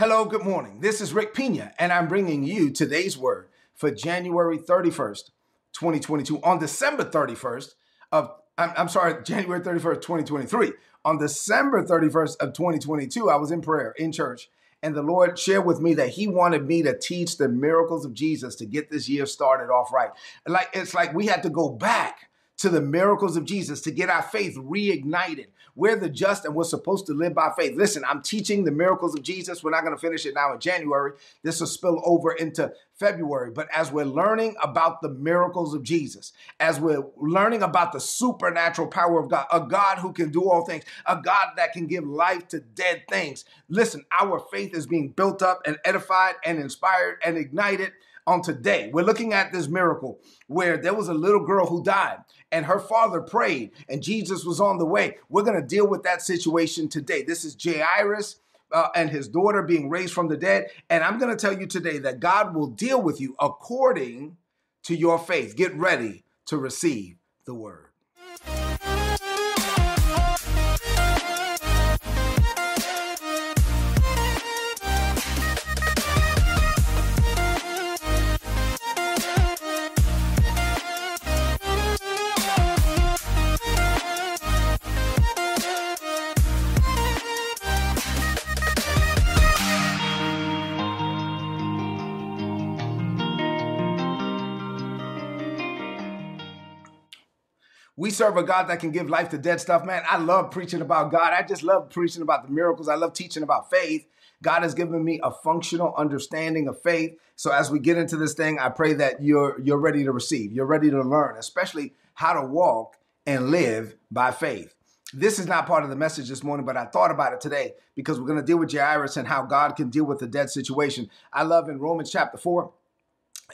Hello, good morning. This is Rick Pina, and I'm bringing you today's word for January 31st, 2022. On December 31st of, I'm, I'm sorry, January 31st, 2023. On December 31st of 2022, I was in prayer in church, and the Lord shared with me that He wanted me to teach the miracles of Jesus to get this year started off right. Like it's like we had to go back to the miracles of Jesus to get our faith reignited. We're the just and we're supposed to live by faith. Listen, I'm teaching the miracles of Jesus. We're not going to finish it now in January. This will spill over into February. But as we're learning about the miracles of Jesus, as we're learning about the supernatural power of God, a God who can do all things, a God that can give life to dead things, listen, our faith is being built up and edified and inspired and ignited on today. We're looking at this miracle where there was a little girl who died and her father prayed and Jesus was on the way. We're going to deal with that situation today. This is Jairus. Uh, and his daughter being raised from the dead. And I'm going to tell you today that God will deal with you according to your faith. Get ready to receive the word. We serve a God that can give life to dead stuff, man. I love preaching about God. I just love preaching about the miracles. I love teaching about faith. God has given me a functional understanding of faith. So as we get into this thing, I pray that you're you're ready to receive. You're ready to learn, especially how to walk and live by faith. This is not part of the message this morning, but I thought about it today because we're going to deal with Jairus and how God can deal with the dead situation. I love in Romans chapter 4,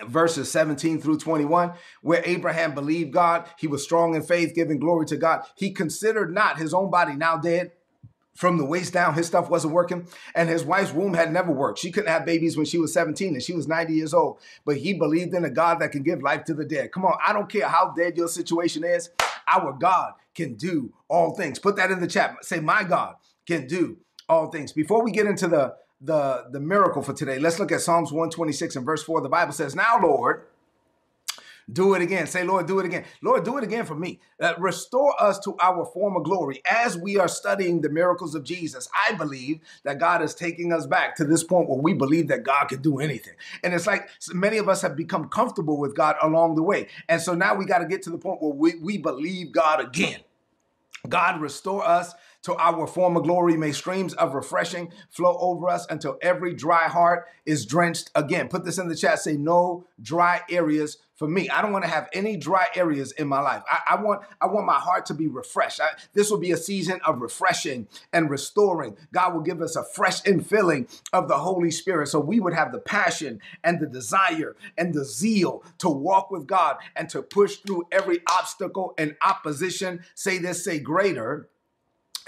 verses 17 through 21, where Abraham believed God. He was strong in faith, giving glory to God. He considered not his own body now dead. From the waist down, his stuff wasn't working, and his wife's womb had never worked. She couldn't have babies when she was 17 and she was 90 years old. But he believed in a God that can give life to the dead. Come on, I don't care how dead your situation is, our God can do all things. Put that in the chat. Say, My God can do all things. Before we get into the the, the miracle for today. Let's look at Psalms 126 and verse 4. The Bible says, Now, Lord, do it again. Say, Lord, do it again. Lord, do it again for me. Uh, restore us to our former glory. As we are studying the miracles of Jesus, I believe that God is taking us back to this point where we believe that God can do anything. And it's like many of us have become comfortable with God along the way. And so now we got to get to the point where we, we believe God again. God, restore us to our former glory. May streams of refreshing flow over us until every dry heart is drenched again. Put this in the chat. Say, no dry areas for me. I don't want to have any dry areas in my life. I, I want I want my heart to be refreshed. I, this will be a season of refreshing and restoring. God will give us a fresh infilling of the Holy Spirit so we would have the passion and the desire and the zeal to walk with God and to push through every obstacle and opposition. Say this, say greater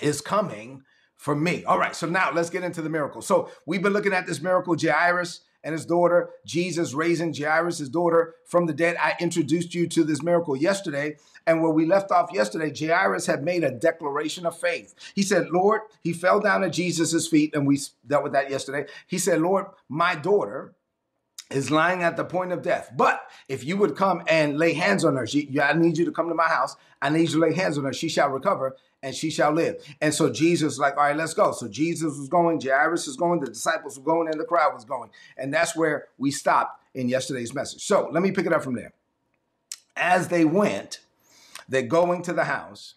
is coming for me. All right, so now let's get into the miracle. So we've been looking at this miracle, Jairus and his daughter, Jesus raising Jairus, his daughter, from the dead. I introduced you to this miracle yesterday. And where we left off yesterday, Jairus had made a declaration of faith. He said, Lord, he fell down at Jesus' feet, and we dealt with that yesterday. He said, Lord, my daughter, is lying at the point of death. But if you would come and lay hands on her, she, I need you to come to my house. I need you to lay hands on her. She shall recover and she shall live. And so Jesus like, all right, let's go. So Jesus was going, Jairus was going, the disciples were going, and the crowd was going. And that's where we stopped in yesterday's message. So let me pick it up from there. As they went, they're going to the house,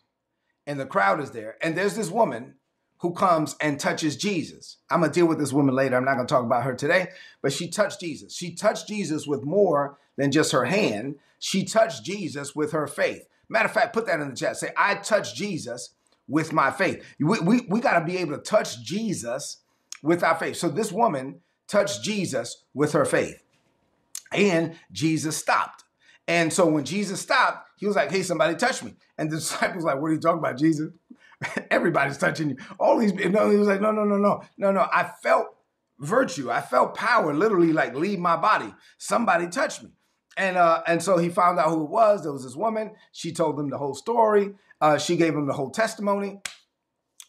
and the crowd is there. And there's this woman who comes and touches Jesus. I'm to deal with this woman later. I'm not to talk about her today, but she touched Jesus. She touched Jesus with more than just her hand. She touched Jesus with her faith. Matter of fact, put that in the chat. Say, I touch Jesus with my faith. We, we, we got to be able to touch Jesus with our faith. So this woman touched Jesus with her faith. And Jesus stopped. And so when Jesus stopped, he was like, hey, somebody touch me. And the disciples like, what are you talking about, Jesus? Everybody's touching you. All these, know, he was like, no, no, no, no, no, no. I felt virtue. I felt power literally like leave my body. Somebody touched me. And uh, and so he found out who it was. There was this woman. She told him the whole story. Uh, she gave him the whole testimony.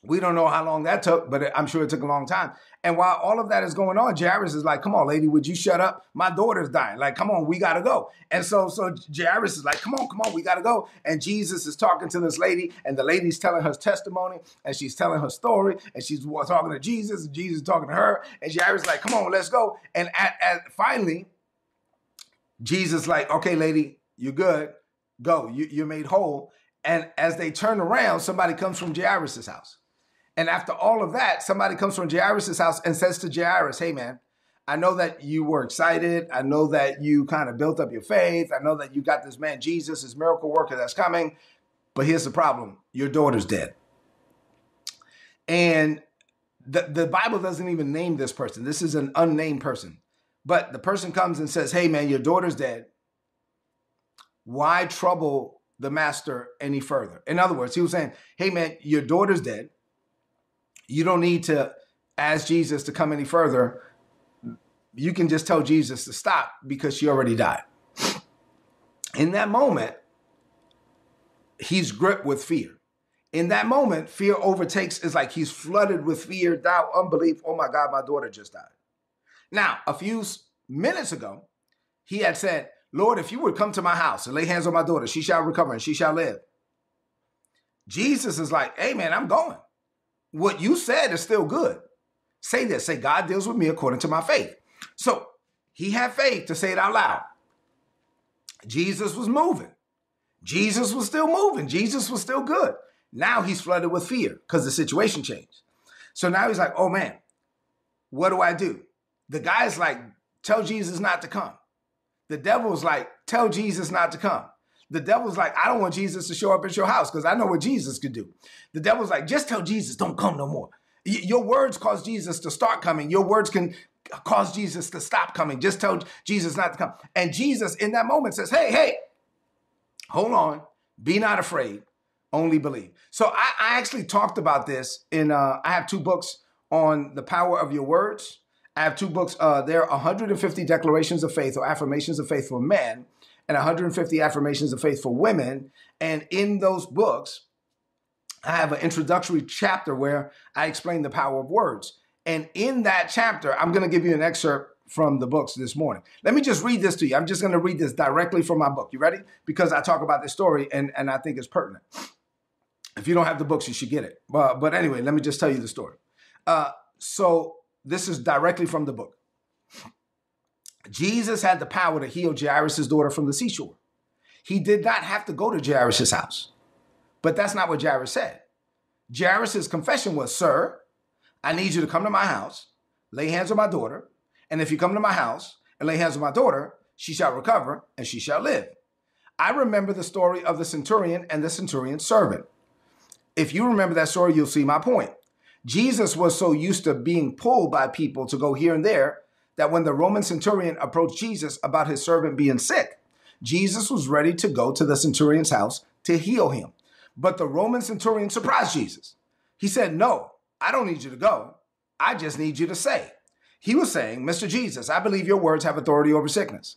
We don't know how long that took, but I'm sure it took a long time. And while all of that is going on, Jairus is like, "Come on, lady, would you shut up? My daughter's dying. Like, come on, we gotta go." And so, so Jairus is like, "Come on, come on, we gotta go." And Jesus is talking to this lady, and the lady's telling her testimony, and she's telling her story, and she's talking to Jesus, and Jesus talking to her, and Jairus is like, "Come on, let's go." And at, at finally, Jesus like, "Okay, lady, you're good. Go. You, you're made whole." And as they turn around, somebody comes from Jairus' house. And after all of that, somebody comes from Jairus' house and says to Jairus, Hey, man, I know that you were excited. I know that you kind of built up your faith. I know that you got this man, Jesus, this miracle worker that's coming. But here's the problem your daughter's dead. And the, the Bible doesn't even name this person. This is an unnamed person. But the person comes and says, Hey, man, your daughter's dead. Why trouble the master any further? In other words, he was saying, Hey, man, your daughter's dead. You don't need to ask Jesus to come any further. You can just tell Jesus to stop because she already died. In that moment, he's gripped with fear. In that moment, fear overtakes, is like he's flooded with fear, doubt, unbelief. Oh my God, my daughter just died. Now, a few minutes ago, he had said, Lord, if you would come to my house and lay hands on my daughter, she shall recover and she shall live. Jesus is like, hey man, I'm going what you said is still good. Say this. Say, God deals with me according to my faith. So he had faith to say it out loud. Jesus was moving. Jesus was still moving. Jesus was still good. Now he's flooded with fear because the situation changed. So now he's like, oh man, what do I do? The guy's like, tell Jesus not to come. The devil's like, tell Jesus not to come. The devil's like, I don't want Jesus to show up at your house because I know what Jesus could do. The devil's like, just tell Jesus, don't come no more. Your words cause Jesus to start coming. Your words can cause Jesus to stop coming. Just tell Jesus not to come. And Jesus, in that moment, says, Hey, hey, hold on. Be not afraid. Only believe. So I, I actually talked about this in, uh, I have two books on the power of your words. I have two books. Uh, there are 150 declarations of faith or affirmations of faith for men and 150 affirmations of faith for women. And in those books, I have an introductory chapter where I explain the power of words. And in that chapter, I'm going to give you an excerpt from the books this morning. Let me just read this to you. I'm just going to read this directly from my book. You ready? Because I talk about this story and, and I think it's pertinent. If you don't have the books, you should get it. But, but anyway, let me just tell you the story. Uh, so this is directly from the book. Jesus had the power to heal Jairus' daughter from the seashore. He did not have to go to Jairus' house. But that's not what Jairus said. Jairus' confession was, Sir, I need you to come to my house, lay hands on my daughter, and if you come to my house and lay hands on my daughter, she shall recover and she shall live. I remember the story of the centurion and the centurion's servant. If you remember that story, you'll see my point. Jesus was so used to being pulled by people to go here and there that when the Roman centurion approached Jesus about his servant being sick, Jesus was ready to go to the centurion's house to heal him. But the Roman centurion surprised Jesus. He said, No, I don't need you to go. I just need you to say. He was saying, Mr. Jesus, I believe your words have authority over sickness.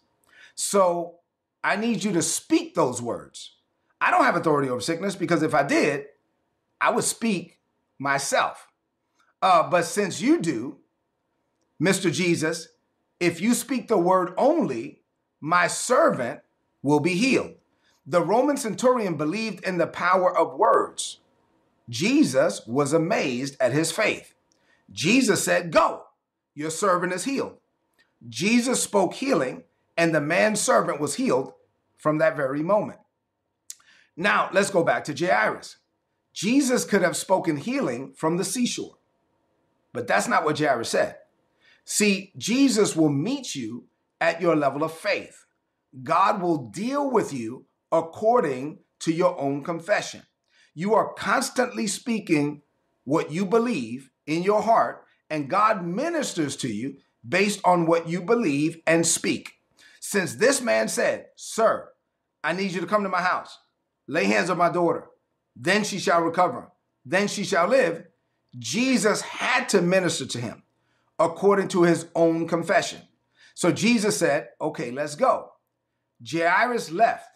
So I need you to speak those words. I don't have authority over sickness because if I did, I would speak myself. Uh, but since you do, Mr. Jesus, if you speak the word only, my servant will be healed. The Roman centurion believed in the power of words. Jesus was amazed at his faith. Jesus said, Go, your servant is healed. Jesus spoke healing, and the man's servant was healed from that very moment. Now, let's go back to Jairus. Jesus could have spoken healing from the seashore, but that's not what Jairus said. See, Jesus will meet you at your level of faith. God will deal with you according to your own confession. You are constantly speaking what you believe in your heart, and God ministers to you based on what you believe and speak. Since this man said, Sir, I need you to come to my house, lay hands on my daughter, then she shall recover, then she shall live, Jesus had to minister to him according to his own confession. So Jesus said, okay, let's go. Jairus left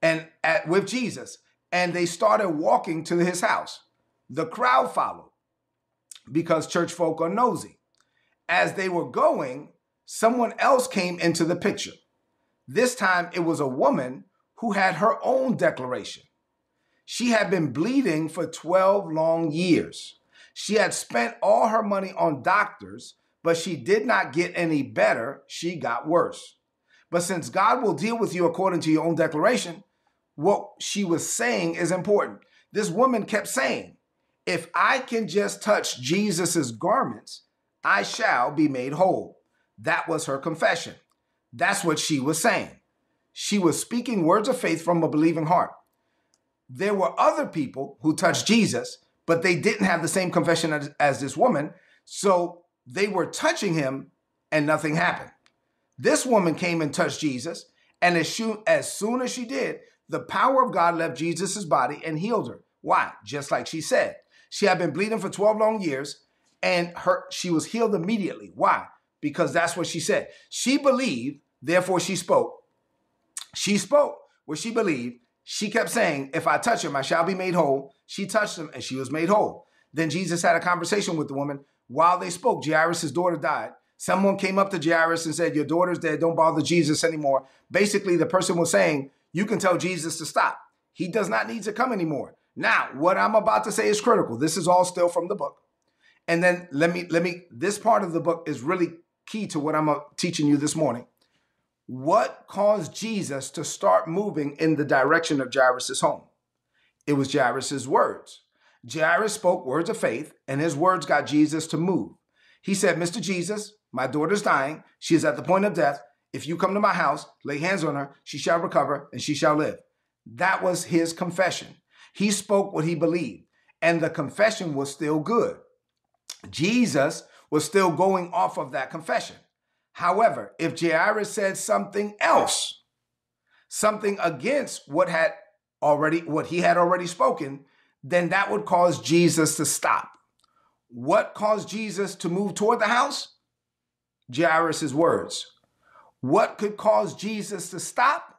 and at, with Jesus and they started walking to his house. The crowd followed because church folk are nosy. As they were going, someone else came into the picture. This time it was a woman who had her own declaration. She had been bleeding for 12 long years. She had spent all her money on doctors, but she did not get any better. She got worse. But since God will deal with you according to your own declaration, what she was saying is important. This woman kept saying, If I can just touch Jesus's garments, I shall be made whole. That was her confession. That's what she was saying. She was speaking words of faith from a believing heart. There were other people who touched Jesus, but they didn't have the same confession as, as this woman. So they were touching him and nothing happened. This woman came and touched Jesus, and as soon, as soon as she did, the power of God left Jesus' body and healed her. Why? Just like she said. She had been bleeding for 12 long years, and her she was healed immediately. Why? Because that's what she said. She believed, therefore she spoke. She spoke what she believed. She kept saying, If I touch him, I shall be made whole. She touched him and she was made whole. Then Jesus had a conversation with the woman. While they spoke, Jairus' daughter died. Someone came up to Jairus and said, Your daughter's dead. Don't bother Jesus anymore. Basically, the person was saying, You can tell Jesus to stop. He does not need to come anymore. Now, what I'm about to say is critical. This is all still from the book. And then let me, let me, this part of the book is really key to what I'm uh, teaching you this morning. What caused Jesus to start moving in the direction of Jairus' home? It was Jairus' words. Jairus spoke words of faith, and his words got Jesus to move. He said, Mr. Jesus, my daughter's dying. She is at the point of death. If you come to my house, lay hands on her, she shall recover and she shall live. That was his confession. He spoke what he believed, and the confession was still good. Jesus was still going off of that confession. However, if Jairus said something else, something against what had already what he had already spoken, then that would cause Jesus to stop. What caused Jesus to move toward the house? Jairus' words. What could cause Jesus to stop?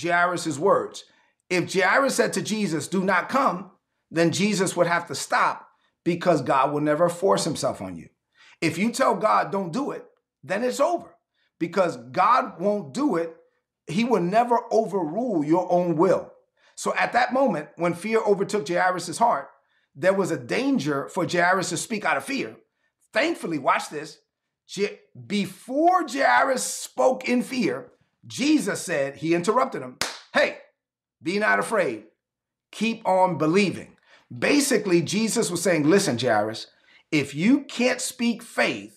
Jairus' words. If Jairus said to Jesus, Do not come, then Jesus would have to stop because God will never force himself on you. If you tell God, Don't do it, then it's over because God won't do it. He will never overrule your own will. So at that moment, when fear overtook Jairus' heart, there was a danger for Jairus to speak out of fear. Thankfully, watch this, before Jairus spoke in fear, Jesus said, He interrupted him, Hey, be not afraid. Keep on believing. Basically, Jesus was saying, Listen, Jairus, if you can't speak faith,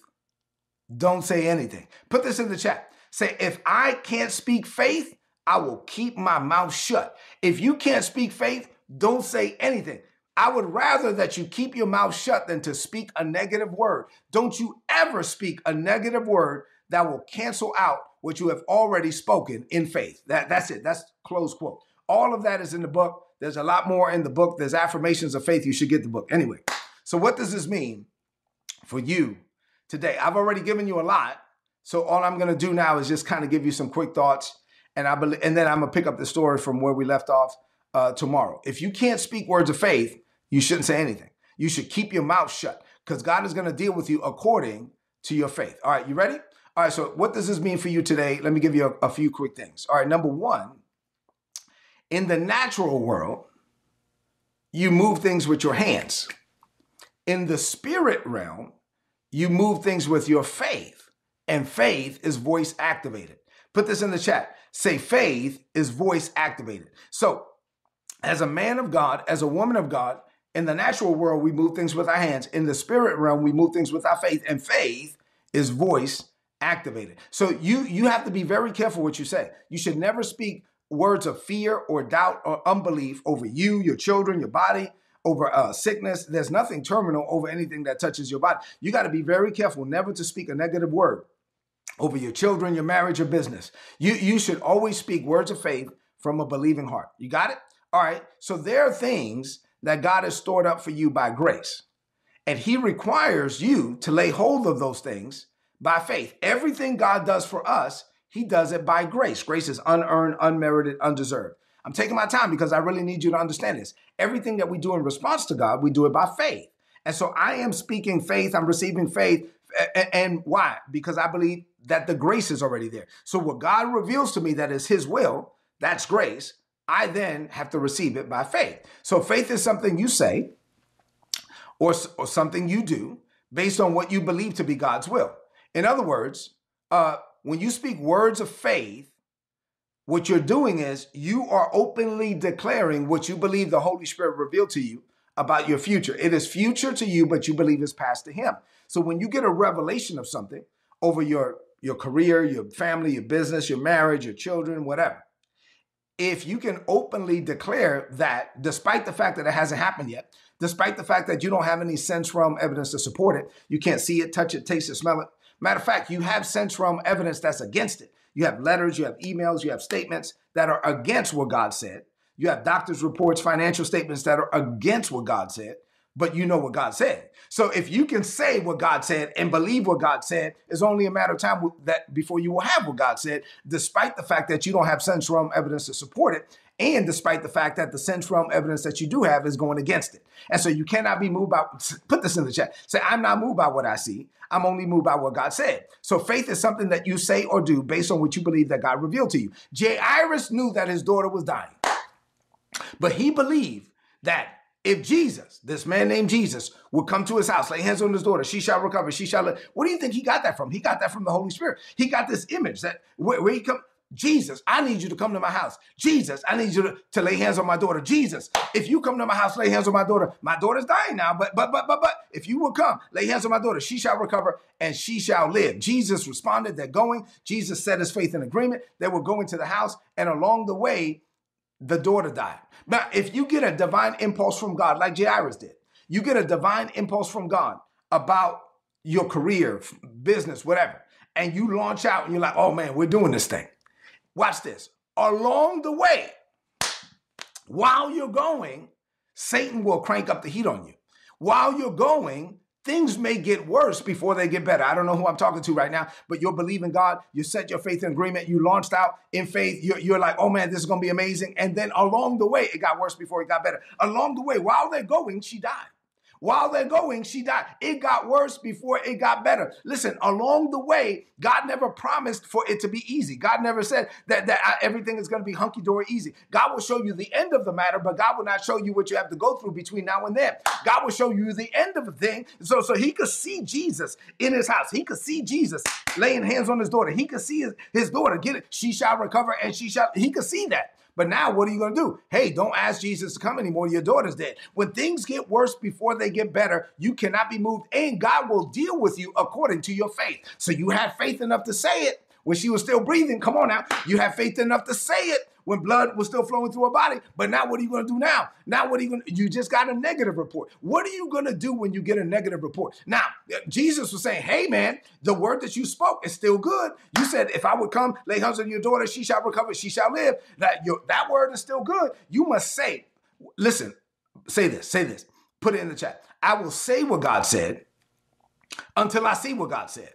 don't say anything. Put this in the chat. Say, if I can't speak faith, I will keep my mouth shut. If you can't speak faith, don't say anything. I would rather that you keep your mouth shut than to speak a negative word. Don't you ever speak a negative word that will cancel out what you have already spoken in faith. That, that's it. That's close quote. All of that is in the book. There's a lot more in the book. There's affirmations of faith. You should get the book. Anyway, so what does this mean for you today? I've already given you a lot. So all I'm going to do now is just kind of give you some quick thoughts. And I believe, and then I'm going to pick up the story from where we left off uh, tomorrow. If you can't speak words of faith, you shouldn't say anything. You should keep your mouth shut because God is going to deal with you according to your faith. All right, you ready? All right, so what does this mean for you today? Let me give you a, a few quick things. All right, number one, in the natural world, you move things with your hands. In the spirit realm, you move things with your faith, and faith is voice activated. Put this in the chat. Say faith is voice activated. So, as a man of God, as a woman of God, in the natural world, we move things with our hands. In the spirit realm, we move things with our faith, and faith is voice activated. So you you have to be very careful what you say. You should never speak words of fear or doubt or unbelief over you, your children, your body, over uh, sickness. There's nothing terminal over anything that touches your body. You got to be very careful never to speak a negative word over your children, your marriage, your business. You you should always speak words of faith from a believing heart. You got it? All right. So there are things that God has stored up for you by grace. And He requires you to lay hold of those things by faith. Everything God does for us, He does it by grace. Grace is unearned, unmerited, undeserved. I'm taking my time because I really need you to understand this. Everything that we do in response to God, we do it by faith. And so I am speaking faith, I'm receiving faith. And why? Because I believe that the grace is already there. So what God reveals to me that is his will, that's grace. I then have to receive it by faith. So faith is something you say or, or something you do based on what you believe to be God's will. In other words, uh, when you speak words of faith, what you're doing is you are openly declaring what you believe the Holy Spirit revealed to you about your future. It is future to you, but you believe it's past to Him. So when you get a revelation of something over your your career, your family, your business, your marriage, your children, whatever, if you can openly declare that, despite the fact that it hasn't happened yet, despite the fact that you don't have any sense realm evidence to support it, you can't see it, touch it, taste it, smell it. Matter of fact, you have sense realm evidence that's against it. You have letters, you have emails, you have statements that are against what God said. You have doctor's reports, financial statements that are against what God said, but you know what God said. So if you can say what God said and believe what God said, it's only a matter of time that before you will have what God said, despite the fact that you don't have sense realm evidence to support it, and despite the fact that the sense realm evidence that you do have is going against it. And so you cannot be moved by, put this in the chat. Say, I'm not moved by what I see. I'm only moved by what God said. So faith is something that you say or do based on what you believe that God revealed to you. Jairus knew that his daughter was dying, but he believed that if Jesus, this man named Jesus, would come to his house, lay hands on his daughter, she shall recover, she shall live. What do you think he got that from? He got that from the Holy Spirit. He got this image that where, where he come, Jesus, I need you to come to my house. Jesus, I need you to, to lay hands on my daughter. Jesus, if you come to my house, lay hands on my daughter. My daughter's dying now, but but but but but if you will come, lay hands on my daughter, she shall recover and she shall live. Jesus responded, they're going. Jesus set his faith in agreement. They were going to the house, and along the way, the daughter died. Now, if you get a divine impulse from God, like Jairus did, you get a divine impulse from God about your career, business, whatever, and you launch out and you're like, oh man, we're doing this thing. Watch this. Along the way, while you're going, Satan will crank up the heat on you. While you're going, things may get worse before they get better. I don't know who I'm talking to right now, but you're believing God. You set your faith in agreement. You launched out in faith. You're, you're like, oh man, this is going to be amazing. And then along the way, it got worse before it got better. Along the way, while they're going, she died. While they're going, she died. It got worse before it got better. Listen, along the way, God never promised for it to be easy. God never said that, that everything is going to be hunky dory easy. God will show you the end of the matter, but God will not show you what you have to go through between now and then. God will show you the end of a thing. So, so he could see Jesus in his house. He could see Jesus laying hands on his daughter. He could see his, his daughter get it. She shall recover and she shall, he could see that. But now, what are you going to do? Hey, don't ask Jesus to come anymore. Your daughter's dead. When things get worse before they get better, you cannot be moved, and God will deal with you according to your faith. So you have faith enough to say it when she was still breathing. Come on now. You have faith enough to say it when blood was still flowing through her body. But now what are you going to do now? Now what are you going to You just got a negative report. What are you going to do when you get a negative report? Now, Jesus was saying, "Hey man, the word that you spoke is still good. You said if I would come lay hands on your daughter, she shall recover, she shall live. That your that word is still good. You must say, listen, say this, say this. Put it in the chat. I will say what God said until I see what God said.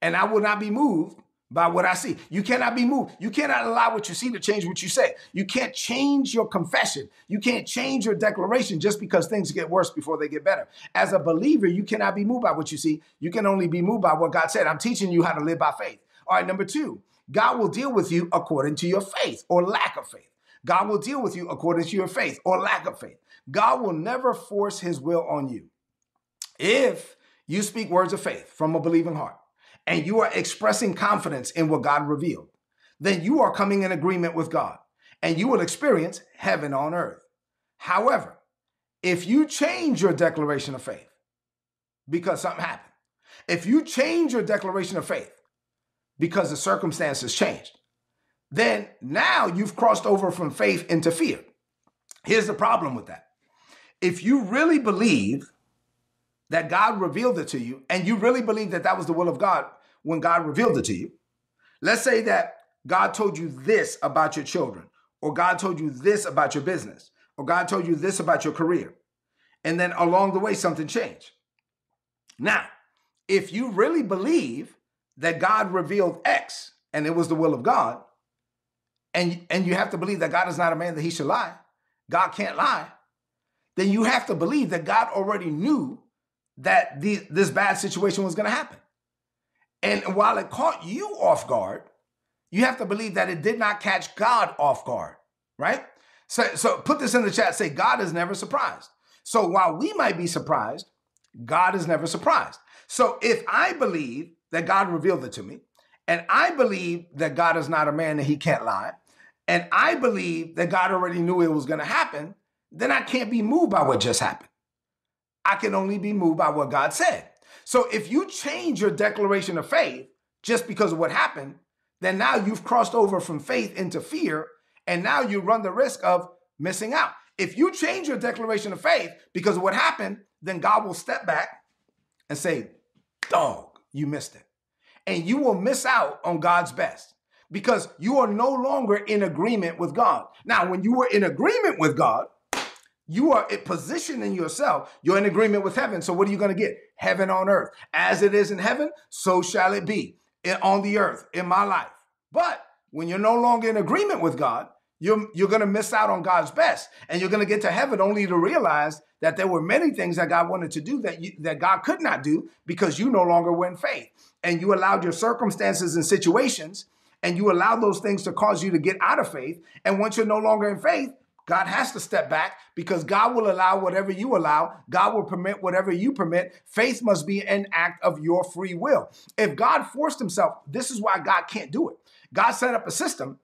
And I will not be moved by what I see. You cannot be moved. You cannot allow what you see to change what you say. You can't change your confession. You can't change your declaration just because things get worse before they get better. As a believer, you cannot be moved by what you see. You can only be moved by what God said. I'm teaching you how to live by faith. All right, number two, God will deal with you according to your faith or lack of faith. God will deal with you according to your faith or lack of faith. God will never force his will on you. If you speak words of faith from a believing heart, and you are expressing confidence in what God revealed, then you are coming in agreement with God and you will experience heaven on earth. However, if you change your declaration of faith because something happened, if you change your declaration of faith because the circumstances changed, then now you've crossed over from faith into fear. Here's the problem with that. If you really believe that God revealed it to you, and you really believe that that was the will of God when God revealed it to you. Let's say that God told you this about your children, or God told you this about your business, or God told you this about your career. And then along the way, something changed. Now, if you really believe that God revealed X and it was the will of God, and, and you have to believe that God is not a man that he should lie, God can't lie, then you have to believe that God already knew that the, this bad situation was going to happen. And while it caught you off guard, you have to believe that it did not catch God off guard, right? So, so put this in the chat. Say, God is never surprised. So while we might be surprised, God is never surprised. So if I believe that God revealed it to me, and I believe that God is not a man that he can't lie, and I believe that God already knew it was going to happen, then I can't be moved by what just happened. I can only be moved by what God said. So if you change your declaration of faith just because of what happened, then now you've crossed over from faith into fear, and now you run the risk of missing out. If you change your declaration of faith because of what happened, then God will step back and say, Dog, you missed it. And you will miss out on God's best because you are no longer in agreement with God. Now, when you were in agreement with God, you are positioning yourself. You're in agreement with heaven. So what are you going to get? Heaven on earth. As it is in heaven, so shall it be on the earth in my life. But when you're no longer in agreement with God, you're, you're going to miss out on God's best. And you're going to get to heaven only to realize that there were many things that God wanted to do that, you, that God could not do because you no longer were in faith. And you allowed your circumstances and situations, and you allowed those things to cause you to get out of faith. And once you're no longer in faith, God has to step back because God will allow whatever you allow. God will permit whatever you permit. Faith must be an act of your free will. If God forced himself, this is why God can't do it. God set up a system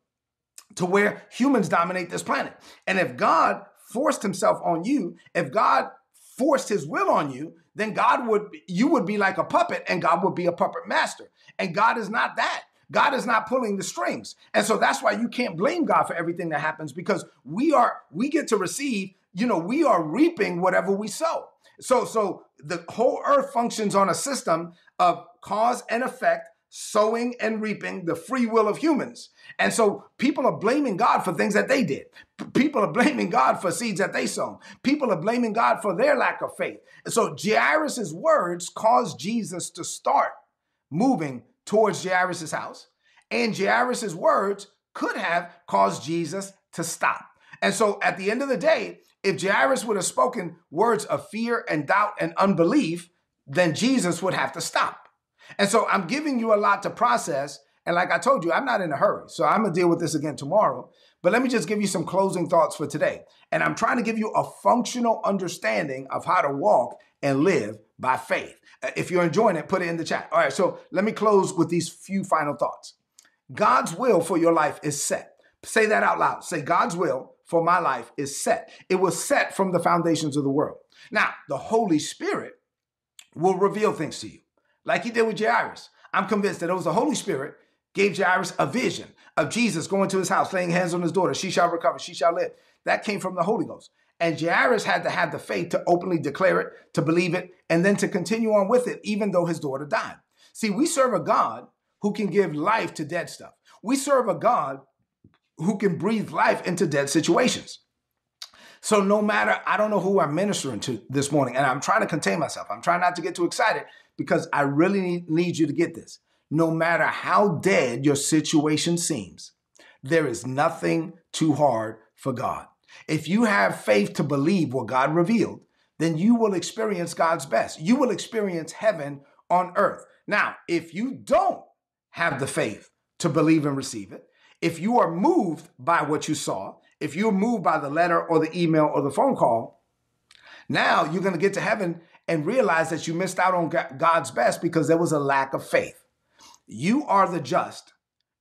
to where humans dominate this planet. And if God forced himself on you, if God forced his will on you, then God would you would be like a puppet and God would be a puppet master. And God is not that. God is not pulling the strings. And so that's why you can't blame God for everything that happens because we are we get to receive, you know, we are reaping whatever we sow. So so the whole earth functions on a system of cause and effect sowing and reaping the free will of humans. And so people are blaming God for things that they did. People are blaming God for seeds that they sown. People are blaming God for their lack of faith. And so Jairus' words caused Jesus to start moving towards Jairus' house. And Jairus' words could have caused Jesus to stop. And so at the end of the day, if Jairus would have spoken words of fear and doubt and unbelief, then Jesus would have to stop. And so I'm giving you a lot to process. And like I told you, I'm not in a hurry. So I'm going to deal with this again tomorrow. But let me just give you some closing thoughts for today. And I'm trying to give you a functional understanding of how to walk and live by faith. If you're enjoying it, put it in the chat. All right, so let me close with these few final thoughts. God's will for your life is set. Say that out loud. Say, God's will for my life is set. It was set from the foundations of the world. Now, the Holy Spirit will reveal things to you like he did with Jairus. I'm convinced that it was the Holy Spirit gave Jairus a vision of Jesus going to his house, laying hands on his daughter. She shall recover, she shall live. That came from the Holy Ghost. And Jairus had to have the faith to openly declare it, to believe it, and then to continue on with it, even though his daughter died. See, we serve a God who can give life to dead stuff. We serve a God who can breathe life into dead situations. So no matter, I don't know who I'm ministering to this morning, and I'm trying to contain myself. I'm trying not to get too excited because I really need, need you to get this. No matter how dead your situation seems, there is nothing too hard for God. If you have faith to believe what God revealed, then you will experience God's best. You will experience heaven on earth. Now, if you don't have the faith to believe and receive it, if you are moved by what you saw, if you're moved by the letter or the email or the phone call, now you're going to get to heaven and realize that you missed out on God's best because there was a lack of faith. You are the just,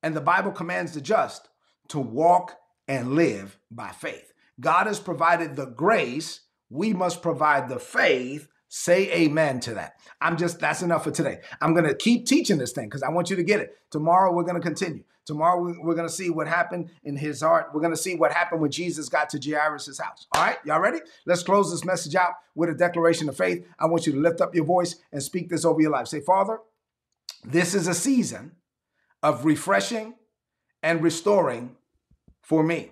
and the Bible commands the just to walk and live by faith. God has provided the grace, we must provide the faith. Say amen to that. I'm just, that's enough for today. I'm going to keep teaching this thing because I want you to get it. Tomorrow, we're going to continue. Tomorrow, we're going to see what happened in his heart. We're going to see what happened when Jesus got to Jairus' house. All right, y'all ready? Let's close this message out with a declaration of faith. I want you to lift up your voice and speak this over your life. Say, Father, this is a season of refreshing and restoring for me.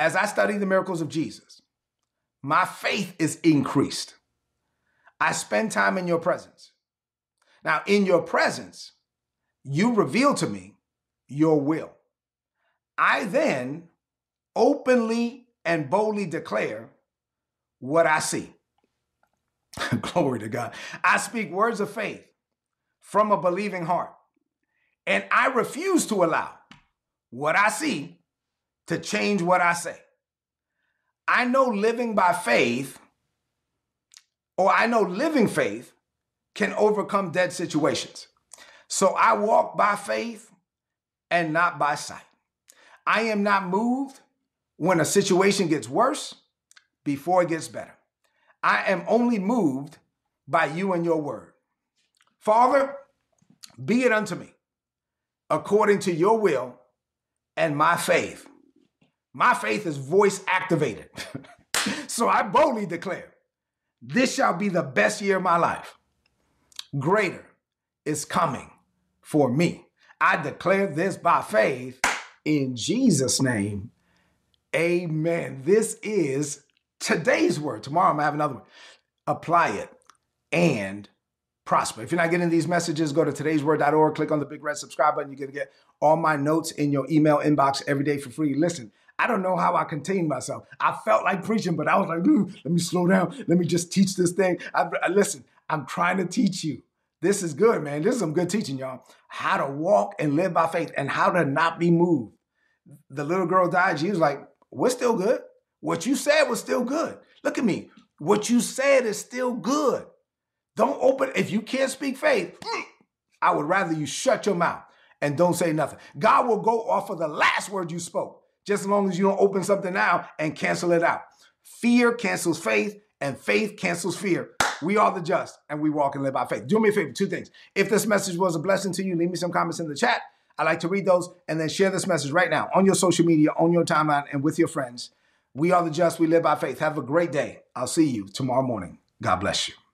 As I study the miracles of Jesus, my faith is increased. I spend time in your presence. Now, in your presence, you reveal to me your will. I then openly and boldly declare what I see. Glory to God. I speak words of faith from a believing heart. And I refuse to allow what I see to change what I say. I know living by faith, or I know living faith can overcome dead situations. So I walk by faith and not by sight. I am not moved when a situation gets worse before it gets better. I am only moved by you and your word. Father, be it unto me according to your will and my faith. My faith is voice activated. so I boldly declare this shall be the best year of my life. Greater is coming for me. I declare this by faith in Jesus' name. Amen. This is today's word. Tomorrow I'm gonna have another one. Apply it and prosper. If you're not getting these messages, go to today'sword.org, click on the big red subscribe button. You're gonna get all my notes in your email inbox every day for free. Listen, I don't know how I contained myself. I felt like preaching, but I was like, hmm, let me slow down. Let me just teach this thing. I, I, listen, I'm trying to teach you. This is good, man. This is some good teaching, y'all. How to walk and live by faith and how to not be moved. The little girl died. She was like, we're still good. What you said was still good. Look at me. What you said is still good. Don't open, if you can't speak faith, I would rather you shut your mouth and don't say nothing. God will go off of the last word you spoke, just as long as you don't open something now and cancel it out. Fear cancels faith, and faith cancels fear. We are the just, and we walk and live by faith. Do me a favor, two things. If this message was a blessing to you, leave me some comments in the chat. I like to read those, and then share this message right now on your social media, on your timeline, and with your friends. We are the just, we live by faith. Have a great day. I'll see you tomorrow morning. God bless you.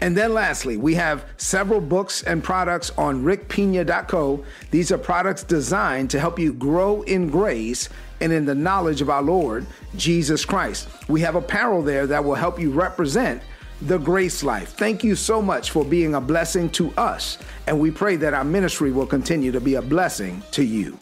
And then lastly, we have several books and products on rickpina.co. These are products designed to help you grow in grace and in the knowledge of our Lord Jesus Christ. We have apparel there that will help you represent the grace life. Thank you so much for being a blessing to us. And we pray that our ministry will continue to be a blessing to you.